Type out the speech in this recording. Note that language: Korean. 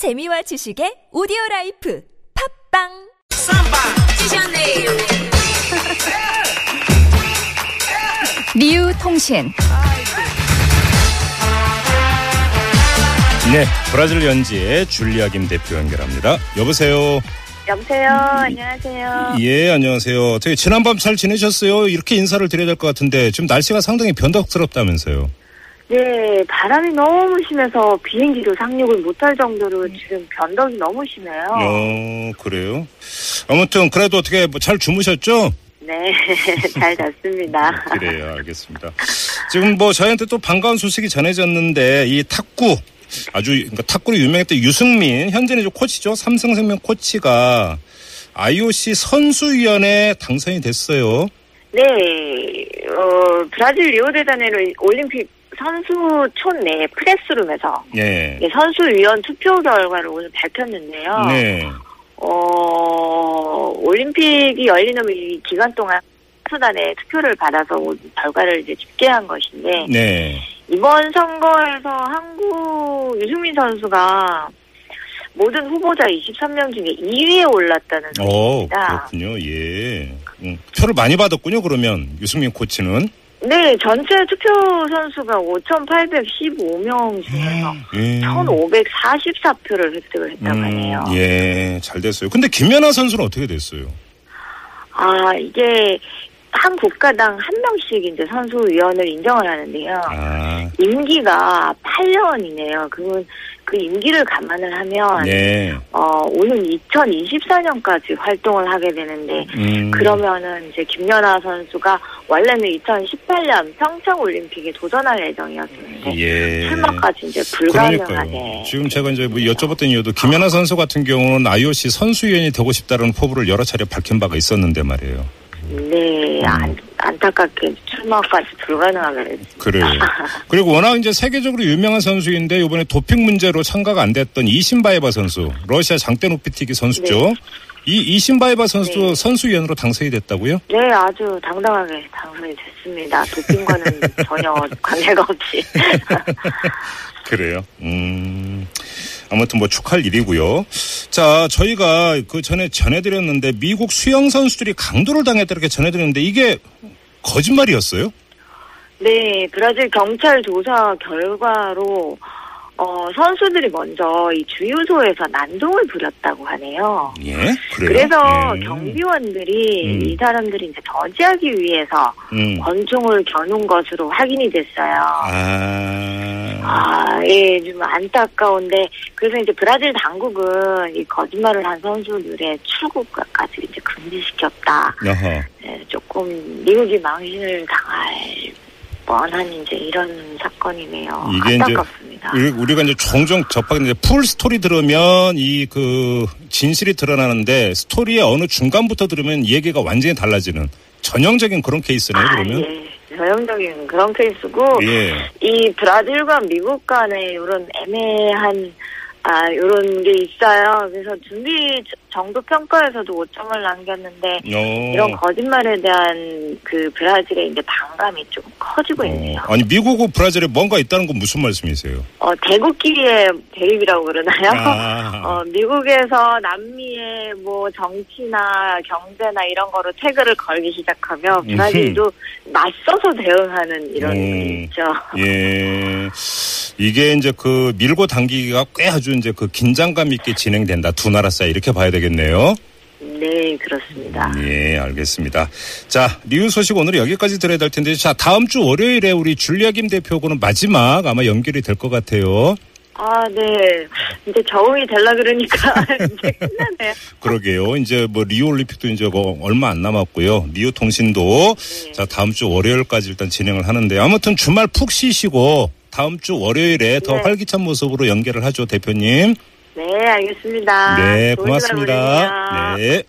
재미와 지식의 오디오 life 팟빵 리우 통신 네, 브라질 현지의 줄리아 김 대표 연결합니다. 여보세요. 여보세요. 안녕하세요. 예, 안녕하세요. 어떻게 지난밤 잘 지내셨어요? 이렇게 인사를 드려야 될 것 같은데 지금 날씨가 상당히 변덕스럽다면서요. 네, 바람이 너무 심해서 비행기도 상륙을 못할 정도로 지금 변덕이 너무 심해요. 어, 그래요? 아무튼 그래도 어떻게 뭐잘 주무셨죠? 네, 잘 잤습니다. 그래요, 알겠습니다. 지금 뭐 저희한테 또 반가운 소식이 전해졌는데 이 탁구 아주 그러니까 탁구로 유명했던 유승민 현재는 이제 코치죠. 삼성생명 코치가 IOC 선수위원회 당선이 됐어요. 네, 어, 브라질 리오데자네이루 올림픽 선수촌 내 프레스룸에서 예. 예, 선수위원 투표 결과를 오늘 밝혔는데요. 네. 어, 올림픽이 열리는 이 기간 동안 수단에 투표를 받아서 온 결과를 이제 집계한 것인데 네. 이번 선거에서 한국 유승민 선수가 모든 후보자 23명 중에 2위에 올랐다는 어, 소식입니다. 그렇군요. 예. 음, 표를 많이 받았군요. 그러면 유승민 코치는. 네, 전체 투표 선수가 5,815명 중에서 예. 1,544표를 획득을 했다고 음, 하네요. 예, 잘 됐어요. 근데 김연아 선수는 어떻게 됐어요? 아, 이게 한 국가당 한 명씩 이제 선수위원을 인정을 하는데요. 아, 임기가 8년이네요. 그건 그 임기를 감안을 하면 네. 어, 오는 2024년까지 활동을 하게 되는데 음, 그러면은 이제 김연아 선수가 원래는 2018년 평창 올림픽에 도전할 예정이었는데 예. 출마까지 이제. 불가능하게 지금 제가 이제 뭐 여쭤봤던 이유도 김연아 선수 같은 경우는 IOC 선수위원이 되고 싶다는 포부를 여러 차례 밝힌 바가 있었는데 말이에요. 네 안, 안타깝게 출마까지 불가능하게. 그래요. 그리고 워낙 이제 세계적으로 유명한 선수인데 이번에 도핑 문제로 참가가 안 됐던 이신바에바 선수, 러시아 장대 높이뛰기 선수죠. 네. 이 이신바에바 선수 네. 선수위원으로 당선이 됐다고요? 네, 아주 당당하게 당선이 됐습니다. 도핑과는 전혀 관계가 없이. 그래요. 음. 아무튼 뭐 축하할 일이고요. 자, 저희가 그 전에 전해드렸는데 미국 수영 선수들이 강도를 당했다 이렇게 전해드렸는데 이게 거짓말이었어요? 네, 브라질 경찰 조사 결과로 어, 선수들이 먼저 이 주유소에서 난동을 부렸다고 하네요. 예, 그래요. 그래서 예. 경비원들이 음. 이 사람들이 이제 저지하기 위해서 음. 권총을 겨눈 것으로 확인이 됐어요. 아, 아, 예, 좀 안타까운데 그래서 이제 브라질 당국은 이 거짓말을 한 선수들의 출국까지 이제 금지시켰다. 여허. 네, 조금 미국이 망신을 당할 뻔한 이제 이런 사건이네요. 이게 이제 안타깝습니다. 우리- 우리가 이제 종종 접하는데 full story 들으면 이 그 진실이 드러나는데 스토리의 어느 중간부터 들으면 얘기가 완전히 달라지는 전형적인 그런 케이스네요. 그러면 아, 예, 전형적인 그런 케이스고 예. 이 브라질과 미국 간의 이런 애매한 아 이런 게 있어요. 그래서 준비 정도 평가에서도 오점을 남겼는데 어. 이런 거짓말에 대한 그 브라질의 이제 반감이 좀 커지고 있네요. 어, 아니 미국과 브라질에 뭔가 있다는 건 무슨 말씀이세요? 어, 대국끼리의 대립이라고 그러나요? 아. 어, 미국에서 남미의 뭐 정치나 경제나 이런 거로 태그를 걸기 시작하면 브라질도 맞서서 대응하는 이런 음. 게 있죠. 예. 이게 이제 그 밀고 당기기가 꽤 아주 이제 그 긴장감 있게 진행된다. 두 나라 사이 이렇게 봐야 되겠네요. 네, 그렇습니다. 예, 알겠습니다. 자, 리우 소식 오늘 여기까지 들어야 될 텐데, 자, 다음 주 월요일에 우리 줄리아 김 대표하고는 마지막 아마 연결이 될 것 같아요. 아, 네. 이제 적응이 되려 그러니까 이제 끝나네요. 그러게요. 이제 뭐 리우 올림픽도 이제 뭐 얼마 안 남았고요. 리우 통신도 네. 자, 다음 주 월요일까지 일단 진행을 하는데 아무튼 주말 푹 쉬시고 다음 주 월요일에 더 네. 활기찬 모습으로 연결을 하죠, 대표님. 네, 알겠습니다. 네, 고맙습니다. 네.